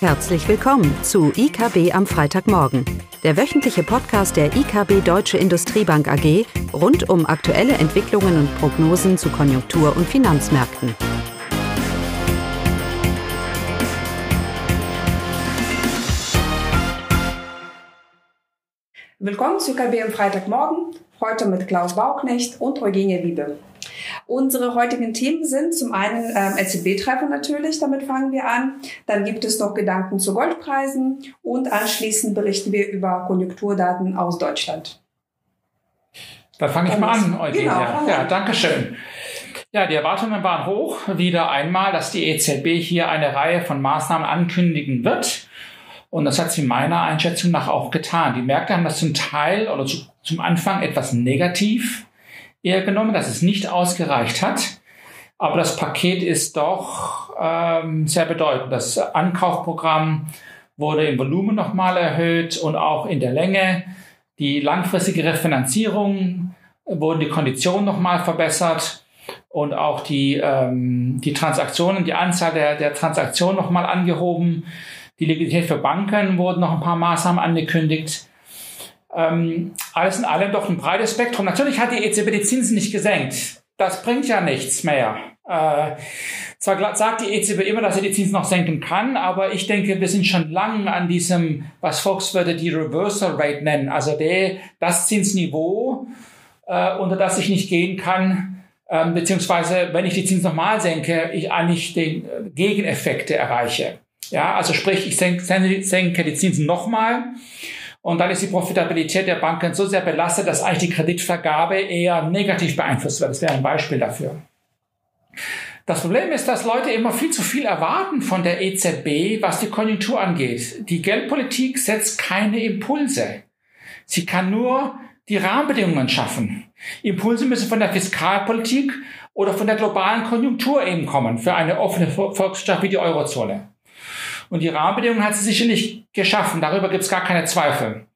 Herzlich willkommen zu IKB am Freitagmorgen, der wöchentliche Podcast der IKB Deutsche Industriebank AG rund um aktuelle Entwicklungen und Prognosen zu Konjunktur- und Finanzmärkten. Willkommen zu IKB am Freitagmorgen, heute mit Klaus Bauknecht und Eugenie Wiebe. Unsere heutigen Themen sind zum einen ähm, EZB-Treffer natürlich, damit fangen wir an. Dann gibt es noch Gedanken zu Goldpreisen und anschließend berichten wir über Konjunkturdaten aus Deutschland. Dann fange ich mal an, Eugenia. Genau, ja, danke schön. Ja, die Erwartungen waren hoch, wieder einmal, dass die EZB hier eine Reihe von Maßnahmen ankündigen wird. Und das hat sie meiner Einschätzung nach auch getan. Die Märkte haben das zum Teil oder zu, zum Anfang etwas negativ eher genommen, dass es nicht ausgereicht hat. Aber das Paket ist doch ähm, sehr bedeutend. Das Ankaufprogramm wurde im Volumen nochmal erhöht und auch in der Länge. Die langfristige Refinanzierung wurden die Konditionen nochmal verbessert und auch die, ähm, die Transaktionen, die Anzahl der, der Transaktionen nochmal angehoben. Die Liquidität für Banken wurden noch ein paar Maßnahmen angekündigt. Ähm, alles in allem doch ein breites Spektrum. Natürlich hat die EZB die Zinsen nicht gesenkt. Das bringt ja nichts mehr. Äh, zwar sagt die EZB immer, dass sie die Zinsen noch senken kann, aber ich denke, wir sind schon lange an diesem, was Volkswörter die Reversal Rate nennen, also der, das Zinsniveau, äh, unter das ich nicht gehen kann, äh, beziehungsweise wenn ich die Zinsen nochmal senke, ich eigentlich den äh, Gegeneffekte erreiche. Ja, also sprich, ich senke, senke die Zinsen nochmal und dann ist die Profitabilität der Banken so sehr belastet, dass eigentlich die Kreditvergabe eher negativ beeinflusst wird. Das wäre ein Beispiel dafür. Das Problem ist, dass Leute immer viel zu viel erwarten von der EZB, was die Konjunktur angeht. Die Geldpolitik setzt keine Impulse. Sie kann nur die Rahmenbedingungen schaffen. Impulse müssen von der Fiskalpolitik oder von der globalen Konjunktur eben kommen für eine offene Volkswirtschaft wie die Eurozone. Und die Rahmenbedingungen hat sie sicherlich geschaffen. Darüber gibt es gar keine Zweifel.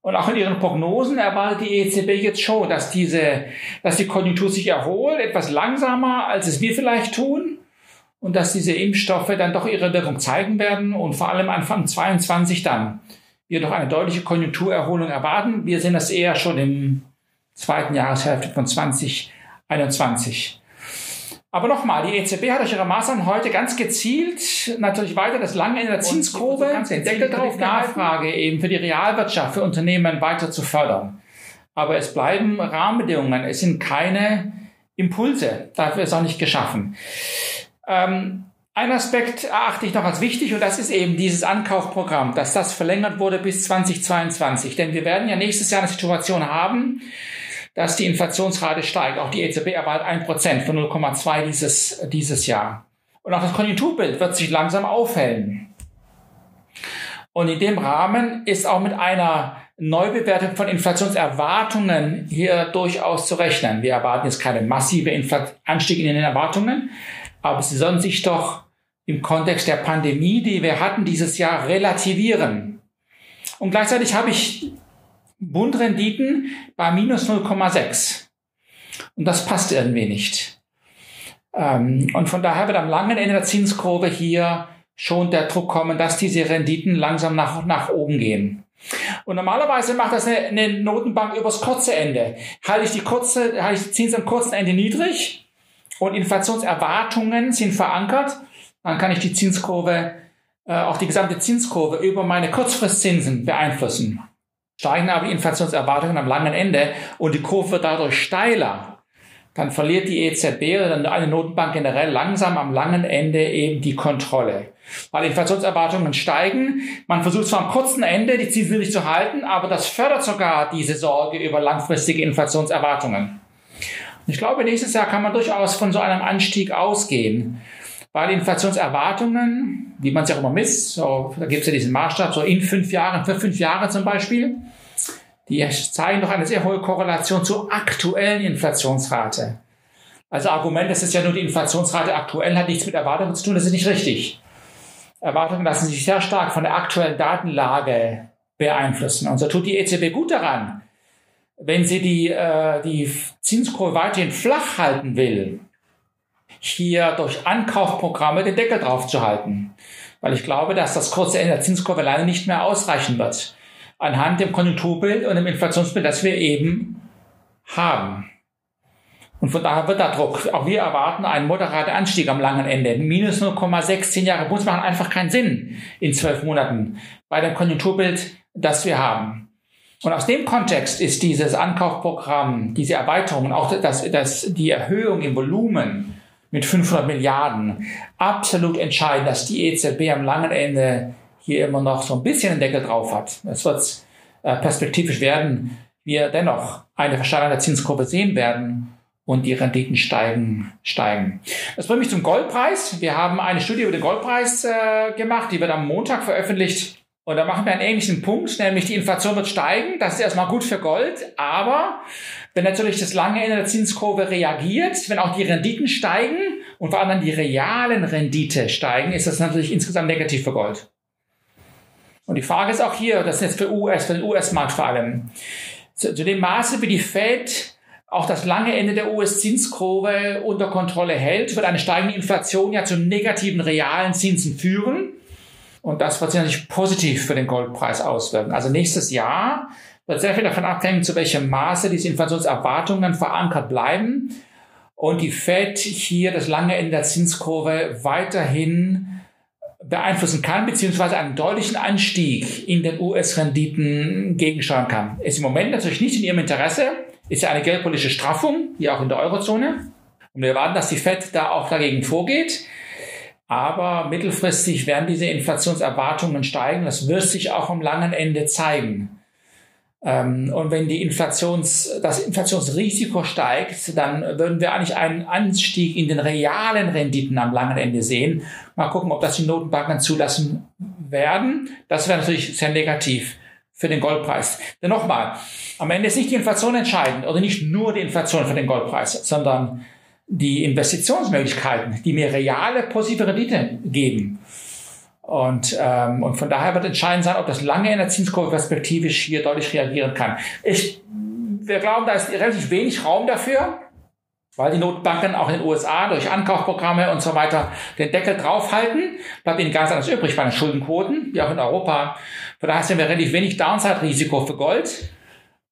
Und auch in ihren Prognosen erwartet die EZB jetzt schon, dass diese, dass die Konjunktur sich erholt, etwas langsamer, als es wir vielleicht tun. Und dass diese Impfstoffe dann doch ihre Wirkung zeigen werden und vor allem Anfang 22 dann wir doch eine deutliche Konjunkturerholung erwarten. Wir sehen das eher schon im zweiten Jahreshälfte von 2021. Aber nochmal, die EZB hat durch ihre Maßnahmen heute ganz gezielt natürlich weiter das lange in der Zinskurve den Deckel drauf Nachfrage eben für die Realwirtschaft, für Unternehmen weiter zu fördern. Aber es bleiben Rahmenbedingungen, es sind keine Impulse. Dafür ist auch nicht geschaffen. Ähm, ein Aspekt erachte ich noch als wichtig und das ist eben dieses Ankaufprogramm, dass das verlängert wurde bis 2022. Denn wir werden ja nächstes Jahr eine Situation haben, dass die Inflationsrate steigt. Auch die EZB erwartet ein Prozent von 0,2 dieses, dieses Jahr. Und auch das Konjunkturbild wird sich langsam aufhellen. Und in dem Rahmen ist auch mit einer Neubewertung von Inflationserwartungen hier durchaus zu rechnen. Wir erwarten jetzt keine massive Infl Anstieg in den Erwartungen, aber sie sollen sich doch im Kontext der Pandemie, die wir hatten dieses Jahr, relativieren. Und gleichzeitig habe ich Bundrenditen bei minus 0,6. Und das passt irgendwie nicht. Ähm, und von daher wird am langen Ende der Zinskurve hier schon der Druck kommen, dass diese Renditen langsam nach, nach oben gehen. Und normalerweise macht das eine, eine Notenbank übers kurze Ende. Halte ich die kurze, halte ich die Zinsen am kurzen Ende niedrig und Inflationserwartungen sind verankert, dann kann ich die Zinskurve, äh, auch die gesamte Zinskurve über meine Kurzfristzinsen beeinflussen steigen aber die Inflationserwartungen am langen Ende und die Kurve wird dadurch steiler, dann verliert die EZB oder dann eine Notenbank generell langsam am langen Ende eben die Kontrolle. Weil Inflationserwartungen steigen, man versucht zwar am kurzen Ende die Zinsen nicht zu halten, aber das fördert sogar diese Sorge über langfristige Inflationserwartungen. Und ich glaube, nächstes Jahr kann man durchaus von so einem Anstieg ausgehen weil Inflationserwartungen, wie man es ja auch immer misst, so, da gibt es ja diesen Maßstab, so in fünf Jahren, für fünf Jahre zum Beispiel, die zeigen doch eine sehr hohe Korrelation zur aktuellen Inflationsrate. Also Argument, das ist ja nur die Inflationsrate aktuell, hat nichts mit Erwartungen zu tun, das ist nicht richtig. Erwartungen lassen sich sehr stark von der aktuellen Datenlage beeinflussen. Und so tut die EZB gut daran, wenn sie die, äh, die Zinskurve weiterhin flach halten will, hier durch Ankaufprogramme den Deckel drauf zu halten. Weil ich glaube, dass das kurze Ende der Zinskurve leider nicht mehr ausreichen wird. Anhand dem Konjunkturbild und dem Inflationsbild, das wir eben haben. Und von daher wird da Druck. Auch wir erwarten einen moderaten Anstieg am langen Ende. Minus 0,6, 10 Jahre Bund machen einfach keinen Sinn in zwölf Monaten bei dem Konjunkturbild, das wir haben. Und aus dem Kontext ist dieses Ankaufprogramm, diese Erweiterung, auch das, das, die Erhöhung im Volumen mit 500 Milliarden absolut entscheidend, dass die EZB am langen Ende hier immer noch so ein bisschen den Deckel drauf hat. Es wird äh, perspektivisch werden, wir dennoch eine Versteigerung der Zinskurve sehen werden und die Renditen steigen, steigen. Das bringt mich zum Goldpreis. Wir haben eine Studie über den Goldpreis äh, gemacht, die wird am Montag veröffentlicht. Und da machen wir einen ähnlichen Punkt, nämlich die Inflation wird steigen. Das ist erstmal gut für Gold. Aber wenn natürlich das lange Ende der Zinskurve reagiert, wenn auch die Renditen steigen und vor allem die realen Rendite steigen, ist das natürlich insgesamt negativ für Gold. Und die Frage ist auch hier, das ist jetzt für US, für den US-Markt vor allem, zu, zu dem Maße, wie die Fed auch das lange Ende der US-Zinskurve unter Kontrolle hält, wird eine steigende Inflation ja zu negativen realen Zinsen führen. Und das wird sich natürlich positiv für den Goldpreis auswirken. Also nächstes Jahr wird sehr viel davon abhängen, zu welchem Maße diese Inflationserwartungen verankert bleiben und die Fed hier das lange Ende der Zinskurve weiterhin beeinflussen kann, beziehungsweise einen deutlichen Anstieg in den US-Renditen gegensteuern kann. Ist im Moment natürlich nicht in ihrem Interesse, ist ja eine geldpolitische Straffung, wie auch in der Eurozone. Und wir erwarten, dass die Fed da auch dagegen vorgeht. Aber mittelfristig werden diese Inflationserwartungen steigen. Das wird sich auch am langen Ende zeigen. Ähm, und wenn die Inflations, das Inflationsrisiko steigt, dann würden wir eigentlich einen Anstieg in den realen Renditen am langen Ende sehen. Mal gucken, ob das die Notenbanken zulassen werden. Das wäre natürlich sehr negativ für den Goldpreis. Denn nochmal, am Ende ist nicht die Inflation entscheidend oder nicht nur die Inflation für den Goldpreis, sondern die Investitionsmöglichkeiten, die mir reale positive Rendite geben. Und, ähm, und von daher wird entscheidend sein, ob das lange in der Zinskurve perspektivisch hier deutlich reagieren kann. Ich, wir glauben, da ist relativ wenig Raum dafür, weil die Notenbanken auch in den USA durch Ankaufprogramme und so weiter den Deckel draufhalten. Bleibt ihnen ganz anders übrig bei den Schuldenquoten, wie auch in Europa. Von daher sehen wir relativ wenig Downside-Risiko für Gold.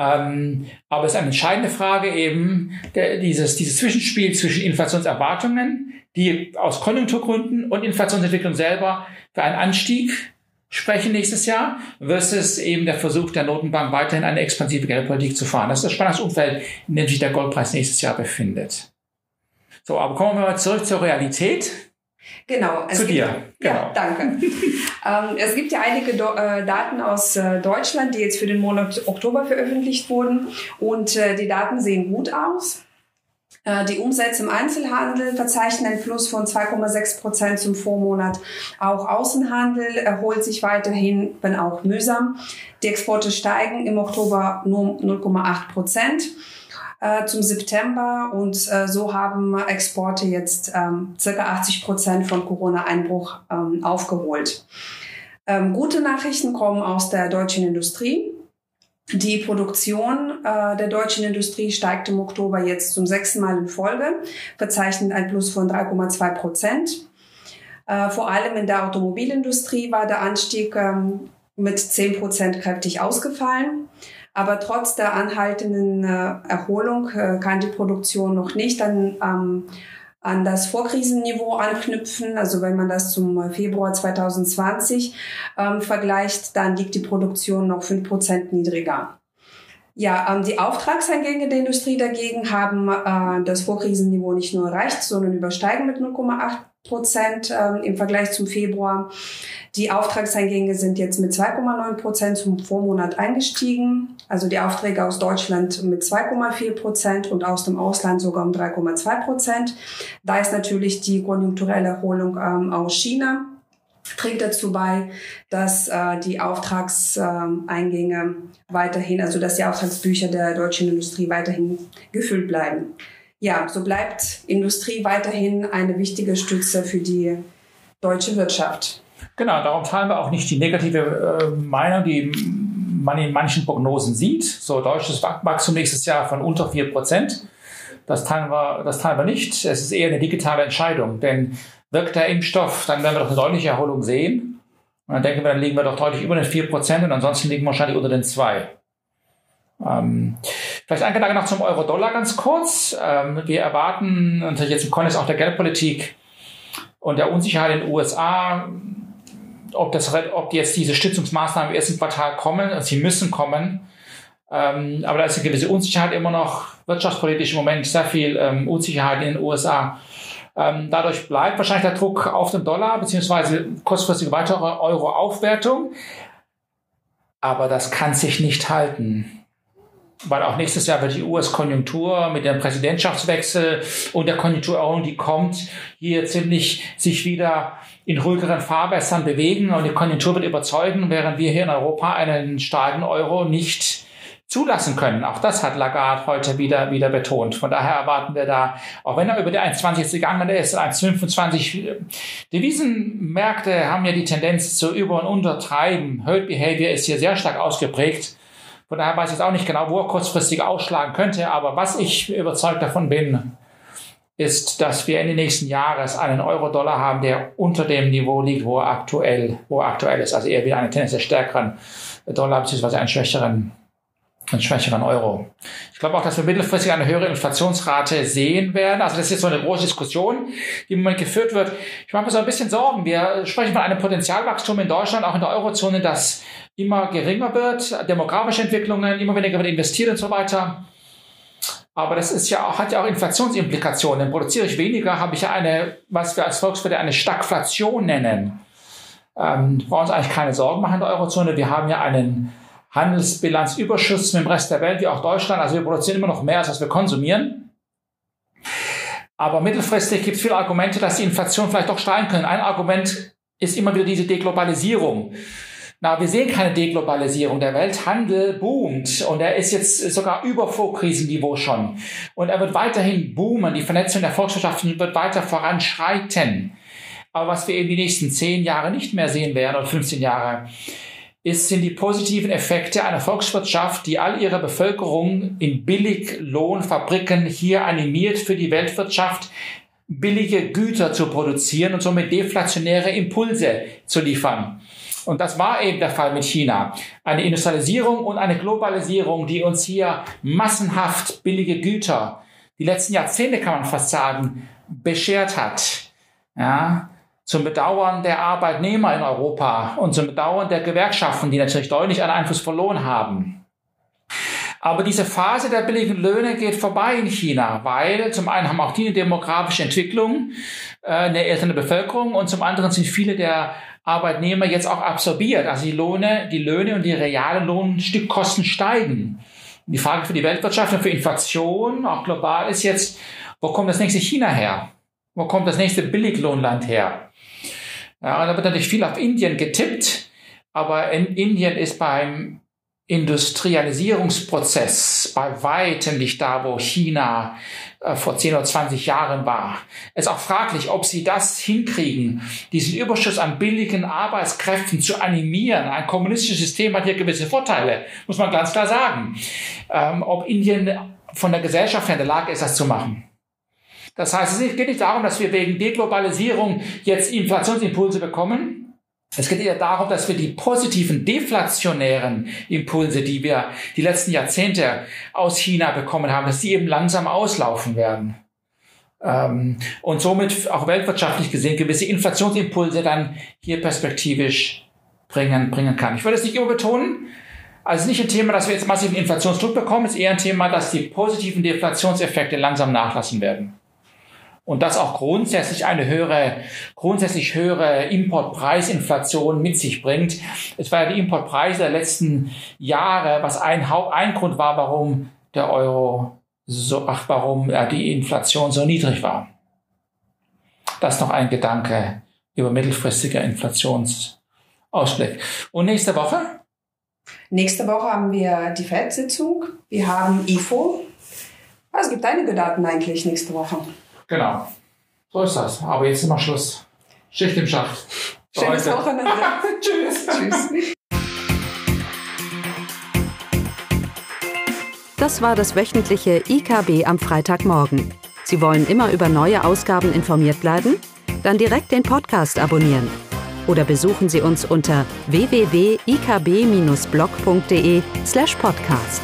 Ähm, aber es ist eine entscheidende Frage eben, der, dieses, dieses Zwischenspiel zwischen Inflationserwartungen, die aus Konjunkturgründen und Inflationsentwicklung selber für einen Anstieg sprechen nächstes Jahr, versus eben der Versuch der Notenbank weiterhin eine expansive Geldpolitik zu fahren. Das ist das spannende Umfeld, in dem sich der Goldpreis nächstes Jahr befindet. So, aber kommen wir mal zurück zur Realität. Genau. Zu gibt, dir. Genau. Ja, danke. ähm, es gibt ja einige Do äh, Daten aus äh, Deutschland, die jetzt für den Monat Oktober veröffentlicht wurden und äh, die Daten sehen gut aus. Äh, die Umsätze im Einzelhandel verzeichnen ein Plus von 2,6 Prozent zum Vormonat. Auch Außenhandel erholt sich weiterhin, wenn auch mühsam. Die Exporte steigen im Oktober nur 0,8 Prozent äh, zum September und äh, so haben Exporte jetzt ähm, circa 80 Prozent von Corona-Einbruch ähm, aufgeholt. Ähm, gute Nachrichten kommen aus der deutschen Industrie. Die Produktion äh, der deutschen Industrie steigt im Oktober jetzt zum sechsten Mal in Folge, verzeichnet ein Plus von 3,2 Prozent. Äh, vor allem in der Automobilindustrie war der Anstieg ähm, mit 10 Prozent kräftig ausgefallen. Aber trotz der anhaltenden äh, Erholung äh, kann die Produktion noch nicht an, ähm, an das Vorkrisenniveau anknüpfen. Also wenn man das zum Februar 2020 ähm, vergleicht, dann liegt die Produktion noch fünf Prozent niedriger. Ja, ähm, die Auftragseingänge der Industrie dagegen haben äh, das Vorkrisenniveau nicht nur erreicht, sondern übersteigen mit 0,8 Prozent äh, im Vergleich zum Februar. Die Auftragseingänge sind jetzt mit 2,9 Prozent zum Vormonat eingestiegen. Also die Aufträge aus Deutschland mit 2,4 Prozent und aus dem Ausland sogar um 3,2 Prozent. Da ist natürlich die konjunkturelle Erholung ähm, aus China trägt dazu bei, dass äh, die Auftragseingänge äh, weiterhin, also dass die Auftragsbücher der deutschen Industrie weiterhin gefüllt bleiben. Ja, so bleibt Industrie weiterhin eine wichtige Stütze für die deutsche Wirtschaft. Genau, darum teilen wir auch nicht die negative äh, Meinung, die man in manchen Prognosen sieht. So deutsches Wachstum nächstes Jahr von unter 4 Prozent. Das teilen wir, das teilen wir nicht. Es ist eher eine digitale Entscheidung, denn wirkt der Impfstoff, dann werden wir doch eine deutliche Erholung sehen. Und dann denken wir, dann liegen wir doch deutlich über den 4% und ansonsten liegen wir wahrscheinlich unter den 2. Ähm, vielleicht ein Gedanke noch zum Euro-Dollar ganz kurz. Ähm, wir erwarten natürlich jetzt im Kontext auch der Geldpolitik und der Unsicherheit in den USA, ob, das, ob jetzt diese Stützungsmaßnahmen im ersten Quartal kommen, sie müssen kommen. Ähm, aber da ist eine gewisse Unsicherheit immer noch, wirtschaftspolitisch im Moment sehr viel ähm, Unsicherheit in den USA. Ähm, dadurch bleibt wahrscheinlich der Druck auf den Dollar, beziehungsweise kurzfristige weitere Euro-Aufwertung. Aber das kann sich nicht halten weil auch nächstes Jahr wird die US-Konjunktur mit dem Präsidentschaftswechsel und der Konjunkturerholung, die kommt, hier ziemlich sich wieder in ruhigeren Fahrwässern bewegen und die Konjunktur wird überzeugen, während wir hier in Europa einen starken Euro nicht zulassen können. Auch das hat Lagarde heute wieder, wieder betont. Von daher erwarten wir da, auch wenn er über die 1,20 gegangen ist, 1,25 Devisenmärkte haben ja die Tendenz zu über- und untertreiben. Herd Behavior ist hier sehr stark ausgeprägt. Von daher weiß ich jetzt auch nicht genau, wo er kurzfristig ausschlagen könnte. Aber was ich überzeugt davon bin, ist, dass wir in den nächsten Jahren einen Euro-Dollar haben, der unter dem Niveau liegt, wo er aktuell, wo er aktuell ist. Also eher wieder einen tendenziell stärkeren Dollar bzw. einen schwächeren einen schwächeren Euro. Ich glaube auch, dass wir mittelfristig eine höhere Inflationsrate sehen werden. Also das ist jetzt so eine große Diskussion, die im Moment geführt wird. Ich mache mir so ein bisschen Sorgen. Wir sprechen von einem Potenzialwachstum in Deutschland, auch in der Eurozone, das immer geringer wird, demografische Entwicklungen, immer weniger wird investiert und so weiter. Aber das ist ja auch, hat ja auch Inflationsimplikationen. Produziere ich weniger, habe ich ja eine, was wir als Volkswirte eine Stagflation nennen. Ähm, wir brauchen uns eigentlich keine Sorgen machen in der Eurozone. Wir haben ja einen Handelsbilanzüberschuss mit dem Rest der Welt, wie auch Deutschland. Also wir produzieren immer noch mehr, als was wir konsumieren. Aber mittelfristig gibt es viele Argumente, dass die Inflation vielleicht doch steigen können. Ein Argument ist immer wieder diese Deglobalisierung. Na, wir sehen keine Deglobalisierung. Der Welthandel boomt und er ist jetzt sogar über Vorkrisenniveau schon. Und er wird weiterhin boomen. Die Vernetzung der Volkswirtschaften wird weiter voranschreiten. Aber was wir eben die nächsten zehn Jahre nicht mehr sehen werden oder 15 Jahre, ist, sind die positiven Effekte einer Volkswirtschaft, die all ihre Bevölkerung in Billiglohnfabriken hier animiert für die Weltwirtschaft billige Güter zu produzieren und somit deflationäre Impulse zu liefern. Und das war eben der Fall mit China. Eine Industrialisierung und eine Globalisierung, die uns hier massenhaft billige Güter, die letzten Jahrzehnte kann man fast sagen, beschert hat. Ja, zum Bedauern der Arbeitnehmer in Europa und zum Bedauern der Gewerkschaften, die natürlich deutlich an Einfluss verloren haben. Aber diese Phase der billigen Löhne geht vorbei in China, weil zum einen haben auch die eine demografische Entwicklung, äh, eine ältere Bevölkerung und zum anderen sind viele der Arbeitnehmer jetzt auch absorbiert. Also die Löhne, die Löhne und die realen Lohnstückkosten steigen. Die Frage für die Weltwirtschaft und für Inflation, auch global, ist jetzt, wo kommt das nächste China her? Wo kommt das nächste Billiglohnland her? Ja, da wird natürlich viel auf Indien getippt, aber in Indien ist beim Industrialisierungsprozess bei weitem nicht da, wo China äh, vor 10 oder 20 Jahren war. Es ist auch fraglich, ob sie das hinkriegen, diesen Überschuss an billigen Arbeitskräften zu animieren. Ein kommunistisches System hat hier gewisse Vorteile, muss man ganz klar sagen. Ähm, ob Indien von der Gesellschaft her in der Lage ist, das zu machen. Das heißt, es geht nicht darum, dass wir wegen Deglobalisierung jetzt Inflationsimpulse bekommen. Es geht eher darum, dass wir die positiven deflationären Impulse, die wir die letzten Jahrzehnte aus China bekommen haben, dass die eben langsam auslaufen werden. Ähm, und somit auch weltwirtschaftlich gesehen gewisse Inflationsimpulse dann hier perspektivisch bringen, bringen kann. Ich würde es nicht immer betonen, also nicht ein Thema, dass wir jetzt massiven Inflationsdruck bekommen, es ist eher ein Thema, dass die positiven Deflationseffekte langsam nachlassen werden und das auch grundsätzlich eine höhere, grundsätzlich höhere Importpreisinflation mit sich bringt. Es war ja die Importpreise der letzten Jahre, was ein, ein Grund war, warum der Euro so, ach, warum die Inflation so niedrig war. Das noch ein Gedanke über mittelfristiger Inflationsausblick. Und nächste Woche? Nächste Woche haben wir die FED-Sitzung. Wir haben IFO. Es gibt einige Daten eigentlich nächste Woche. Genau. So ist das. Aber jetzt immer Schluss. Schicht im Schacht. Schönes Wochenende. Tschüss. Tschüss. Das war das wöchentliche IKB am Freitagmorgen. Sie wollen immer über neue Ausgaben informiert bleiben? Dann direkt den Podcast abonnieren. Oder besuchen Sie uns unter www.ikb-blog.de slash podcast.